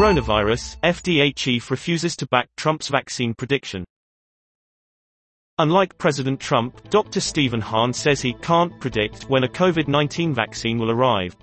Coronavirus, FDA chief refuses to back Trump's vaccine prediction. Unlike President Trump, Dr. Stephen Hahn says he can't predict when a COVID-19 vaccine will arrive.